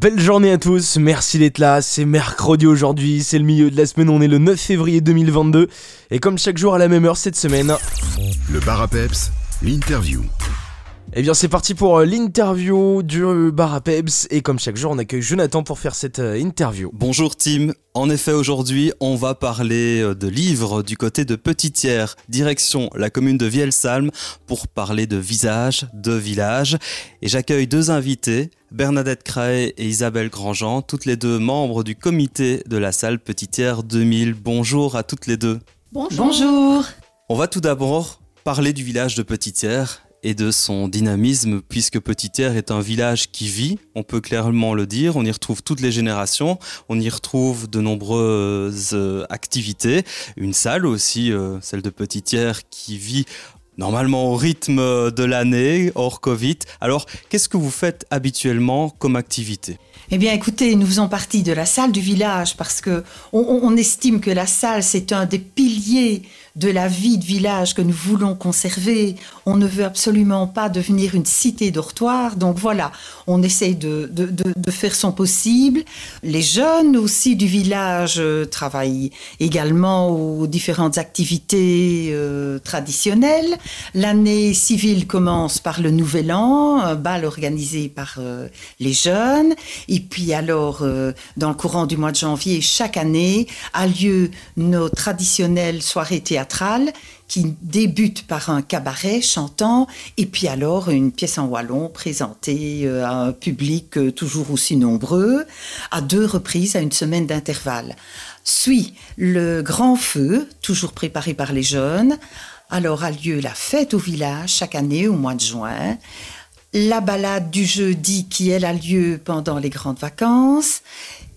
Belle journée à tous, merci d'être là, c'est mercredi aujourd'hui, c'est le milieu de la semaine, on est le 9 février 2022 et comme chaque jour à la même heure cette semaine... Le bar à peps, l'interview. Eh bien c'est parti pour euh, l'interview du bar à peps et comme chaque jour on accueille Jonathan pour faire cette euh, interview. Bonjour Tim, en effet aujourd'hui on va parler euh, de livres du côté de Petitière, direction la commune de Vielsalm pour parler de visage, de village et j'accueille deux invités, Bernadette Crae et Isabelle Grandjean, toutes les deux membres du comité de la salle Petitière 2000. Bonjour à toutes les deux. Bonjour. Bonjour. On va tout d'abord parler du village de Petitière et de son dynamisme, puisque Petitière est un village qui vit, on peut clairement le dire, on y retrouve toutes les générations, on y retrouve de nombreuses euh, activités, une salle aussi, euh, celle de Petitière, qui vit normalement au rythme de l'année, hors Covid. Alors, qu'est-ce que vous faites habituellement comme activité? Eh bien, écoutez, nous faisons partie de la salle du village parce que on, estime que la salle c'est un des piliers de la vie de village que nous voulons conserver. On ne veut absolument pas devenir une cité dortoir. Donc voilà, on essaye de, de, faire son possible. Les jeunes aussi du village euh, travaillent également aux différentes activités euh, traditionnelles. L'année civile commence par le Nouvel An, un bal organisé par euh, les jeunes. Et puis alors, dans le courant du mois de janvier, chaque année, a lieu nos traditionnelles soirées théâtrales qui débute par un cabaret chantant et puis alors une pièce en wallon présentée euh, à un public euh, toujours aussi nombreux à deux reprises à une semaine d'intervalle. Suit le grand feu, toujours préparé par les jeunes. Alors a lieu la fête au village chaque année au mois de juin. La balade du jeudi qui elle a lieu pendant les grandes vacances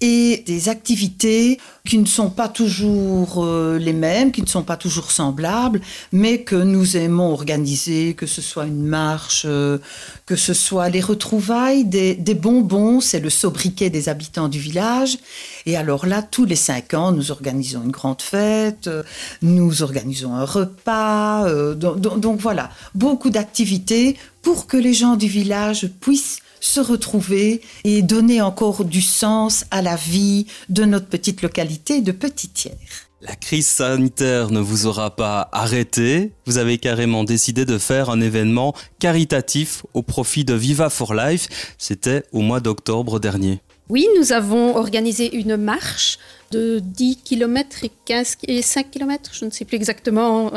et des activités qui ne sont pas toujours euh, les mêmes, qui ne sont pas toujours semblables, mais que nous aimons organiser, que ce soit une marche, euh, que ce soit les retrouvailles des, bonbons, c'est le sobriquet des habitants du village. Et alors là, tous les cinq ans, nous organisons une grande fête, euh, nous organisons un repas, donc voilà, beaucoup d'activités pour que les gens du village puissent se retrouver et donner encore du sens à la vie de notre petite localité de Petitière. La crise sanitaire ne vous aura pas arrêté. Vous avez carrément décidé de faire un événement caritatif au profit de Viva for Life. C'était au mois d'octobre dernier. Oui, nous avons organisé une marche de 10 km et 15 et 5 km, je ne sais plus exactement,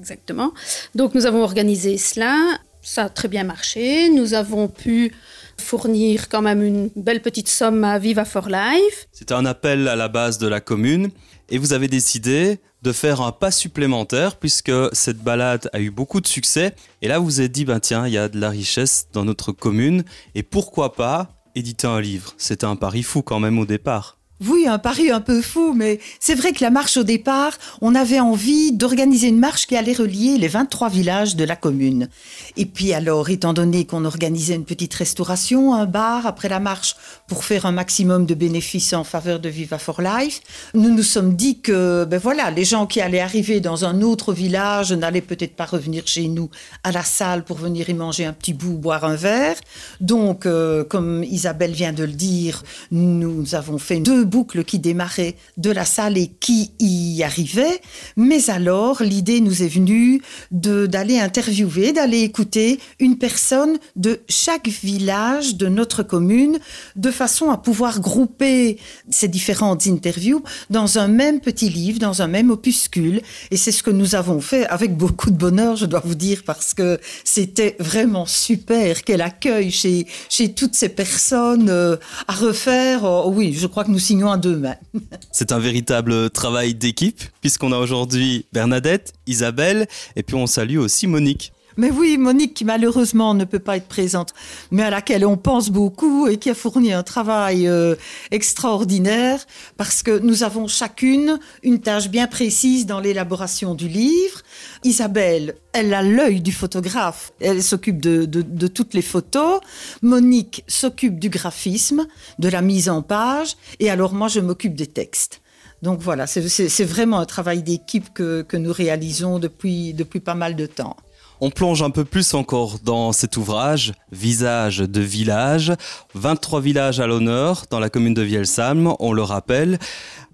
exactement. Donc nous avons organisé cela, ça a très bien marché. Nous avons pu fournir quand même une belle petite somme à Viva for Life. C'était un appel à la base de la commune et vous avez décidé de faire un pas supplémentaire puisque cette balade a eu beaucoup de succès. Et là, vous vous êtes dit, ben tiens, il y a de la richesse dans notre commune et pourquoi pas éditer un livre C'était un pari fou quand même au départ. Oui, un pari un peu fou, mais c'est vrai que la marche au départ, on avait envie d'organiser une marche qui allait relier les 23 villages de la commune. Et puis alors, étant donné qu'on organisait une petite restauration, un bar après la marche pour faire un maximum de bénéfices en faveur de Viva for Life, nous nous sommes dit que, ben voilà, les gens qui allaient arriver dans un autre village n'allaient peut-être pas revenir chez nous à la salle pour venir y manger un petit bout, boire un verre. Donc, euh, comme Isabelle vient de le dire, nous avons fait deux boucle qui démarrait de la salle et qui y arrivait. Mais alors, l'idée nous est venue d'aller interviewer, d'aller écouter une personne de chaque village de notre commune, de façon à pouvoir grouper ces différentes interviews dans un même petit livre, dans un même opuscule. Et c'est ce que nous avons fait avec beaucoup de bonheur, je dois vous dire, parce que c'était vraiment super quel accueil chez, chez toutes ces personnes euh, à refaire. Oh, oui, je crois que nous signons deux C'est un véritable travail d'équipe, puisqu'on a aujourd'hui Bernadette, Isabelle, et puis on salue aussi Monique. Mais oui, Monique qui malheureusement ne peut pas être présente, mais à laquelle on pense beaucoup et qui a fourni un travail euh, extraordinaire parce que nous avons chacune une tâche bien précise dans l'élaboration du livre. Isabelle, elle a l'œil du photographe, elle s'occupe de, toutes les photos. Monique s'occupe du graphisme, de la mise en page, et alors moi je m'occupe des textes. Donc voilà, c'est vraiment un travail d'équipe que, nous réalisons depuis pas mal de temps. On plonge un peu plus encore dans cet ouvrage, Visage de village, 23 villages à l'honneur dans la commune de Vielsalm, on le rappelle.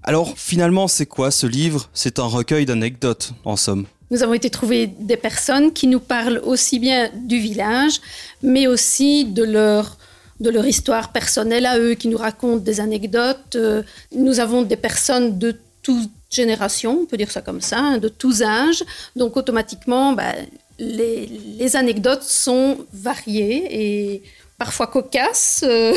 Alors finalement, c'est quoi ce livre? C'est un recueil d'anecdotes, en somme. Nous avons été trouver des personnes qui nous parlent aussi bien du village, mais aussi de leur de leur histoire personnelle à eux, qui nous racontent des anecdotes. Euh, nous avons des personnes de toute génération, on peut dire ça comme ça, hein, de tous âges. Donc automatiquement, bah, les, anecdotes sont variées et parfois cocasses, euh,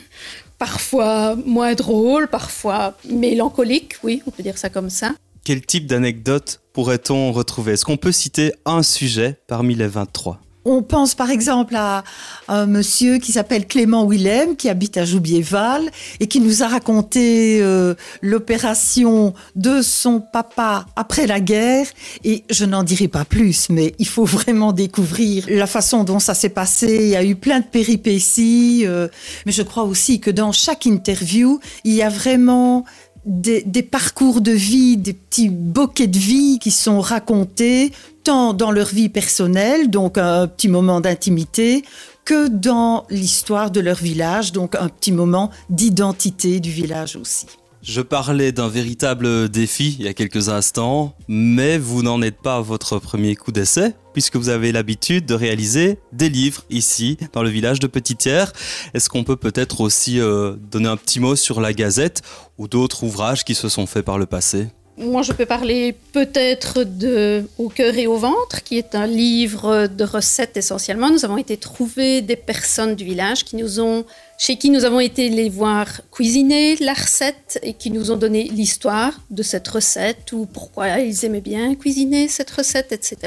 parfois moins drôles, parfois mélancoliques, oui, on peut dire ça comme ça. Quel type d'anecdotes pourrait-on retrouver? Est-ce qu'on peut citer un sujet parmi les 23 on pense par exemple à un monsieur qui s'appelle Clément Willem, qui habite à Joubiéval et qui nous a raconté euh, l'opération de son papa après la guerre. Et je n'en dirai pas plus, mais il faut vraiment découvrir la façon dont ça s'est passé. Il y a eu plein de péripéties, euh, mais je crois aussi que dans chaque interview, il y a vraiment des, des, parcours de vie, des petits bouquets de vie qui sont racontés tant dans leur vie personnelle, donc un petit moment d'intimité, que dans l'histoire de leur village, donc un petit moment d'identité du village aussi. Je parlais d'un véritable défi il y a quelques instants, mais vous n'en êtes pas à votre premier coup d'essai, puisque vous avez l'habitude de réaliser des livres ici, dans le village de Petitière. Est-ce qu'on peut peut-être aussi euh, donner un petit mot sur la Gazette ou d'autres ouvrages qui se sont faits par le passé? Moi, je peux parler peut-être de Au cœur et au ventre, qui est un livre de recettes essentiellement. Nous avons été trouver des personnes du village qui nous ont, chez qui nous avons été les voir cuisiner la recette et qui nous ont donné l'histoire de cette recette ou pourquoi ils aimaient bien cuisiner cette recette, etc.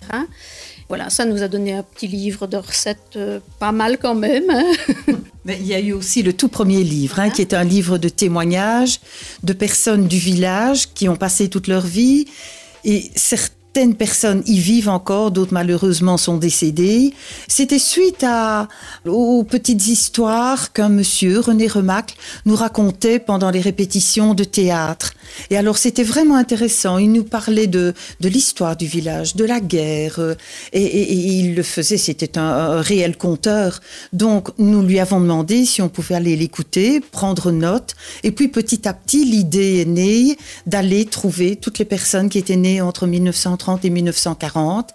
Voilà, ça nous a donné un petit livre de recettes euh, pas mal quand même. Hein. Mais il y a eu aussi le tout premier livre, hein, qui est un livre de témoignages de personnes du village qui ont passé toute leur vie. Et certains Certaines personnes y vivent encore, d'autres malheureusement sont décédées. C'était suite aux petites histoires qu'un monsieur, René Remacle, nous racontait pendant les répétitions de théâtre. Et alors c'était vraiment intéressant. Il nous parlait de, l'histoire du village, de la guerre. Euh, et, il le faisait, c'était un, réel conteur. Donc nous lui avons demandé si on pouvait aller l'écouter, prendre note. Et puis petit à petit, l'idée est née d'aller trouver toutes les personnes qui étaient nées entre 1930 et 1940.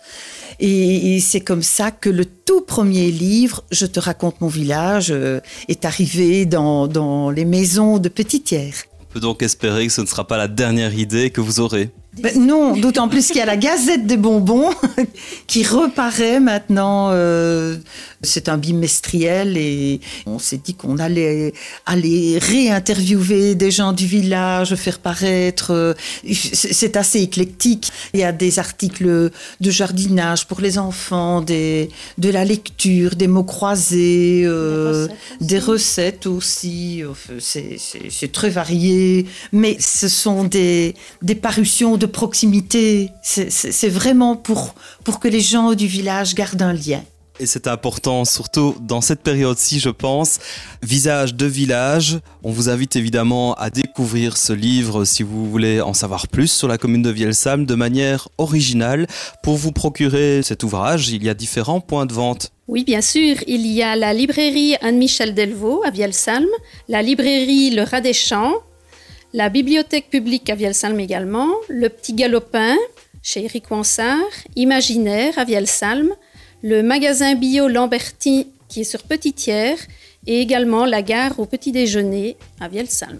Et, c'est comme ça que le tout premier livre, Je te raconte mon village, euh, est arrivé dans, dans les maisons de Petitière. On peut donc espérer que ce ne sera pas la dernière idée que vous aurez. Ben non, d'autant plus qu'il y a la Gazette des bonbons qui reparaît maintenant. Euh, c'est un bimestriel et on s'est dit qu'on allait aller réinterviewer des gens du village, faire paraître. C'est assez éclectique. Il y a des articles de jardinage pour les enfants, des, de la lecture, des mots croisés, euh, des recettes aussi. C'est très varié, mais ce sont des, des parutions de proximité. C'est vraiment pour, pour que les gens du village gardent un lien. Et c'est important, surtout dans cette période-ci, je pense. Visage de village. On vous invite évidemment à découvrir ce livre si vous voulez en savoir plus sur la commune de Vielsalm de manière originale. Pour vous procurer cet ouvrage, il y a différents points de vente. Oui, bien sûr. Il y a la librairie Anne-Michel Delvaux à Vielsalm, la librairie Le Rat des Champs, la bibliothèque publique à Vielsalm également, le Petit Galopin chez Eric Wansart, Imaginaire à Vielsalm, le magasin bio Lamberti qui est sur Petitière et également la gare au petit déjeuner à Vielsalm.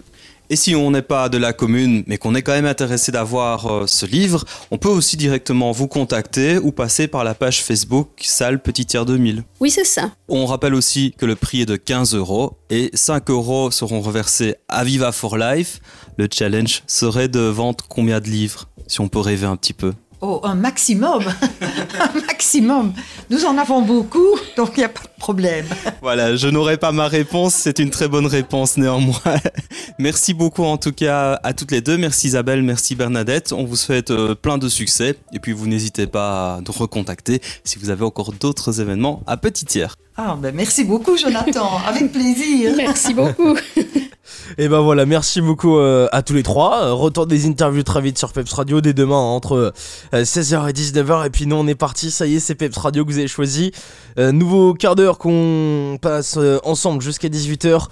Et si on n'est pas de la commune, mais qu'on est quand même intéressé d'avoir euh, ce livre, on peut aussi directement vous contacter ou passer par la page Facebook Salle Petitière 2000. Oui, c'est ça. On rappelle aussi que le prix est de 15 euros et 5 euros seront reversés à Viva for Life. Le challenge serait de vendre combien de livres, si on peut rêver un petit peu Oh, un maximum Un maximum Nous en avons beaucoup, donc il n'y a pas de problème. Voilà, je n'aurai pas ma réponse, c'est une très bonne réponse néanmoins. merci beaucoup en tout cas à toutes les deux. Merci Isabelle, merci Bernadette. On vous souhaite euh, plein de succès. Et puis vous n'hésitez pas à nous recontacter si vous avez encore d'autres événements à Petitière. Ah, ben merci beaucoup Jonathan, avec plaisir. Merci beaucoup. Et ben voilà, merci beaucoup euh, à tous les trois. Euh, Retour des interviews très vite sur Peps Radio dès demain hein, entre 16h et 19h. Et puis nous on est parti, ça y est, c'est Peps Radio que vous avez choisi. Euh, nouveau quart d'heure qu'on passe euh, ensemble jusqu'à 18h.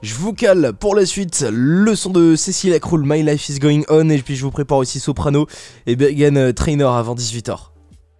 Je vous cale pour la suite le son de Cécile Acroul, My Life is Going On. Et puis je vous prépare aussi Soprano et Bergen Trainer avant 18h.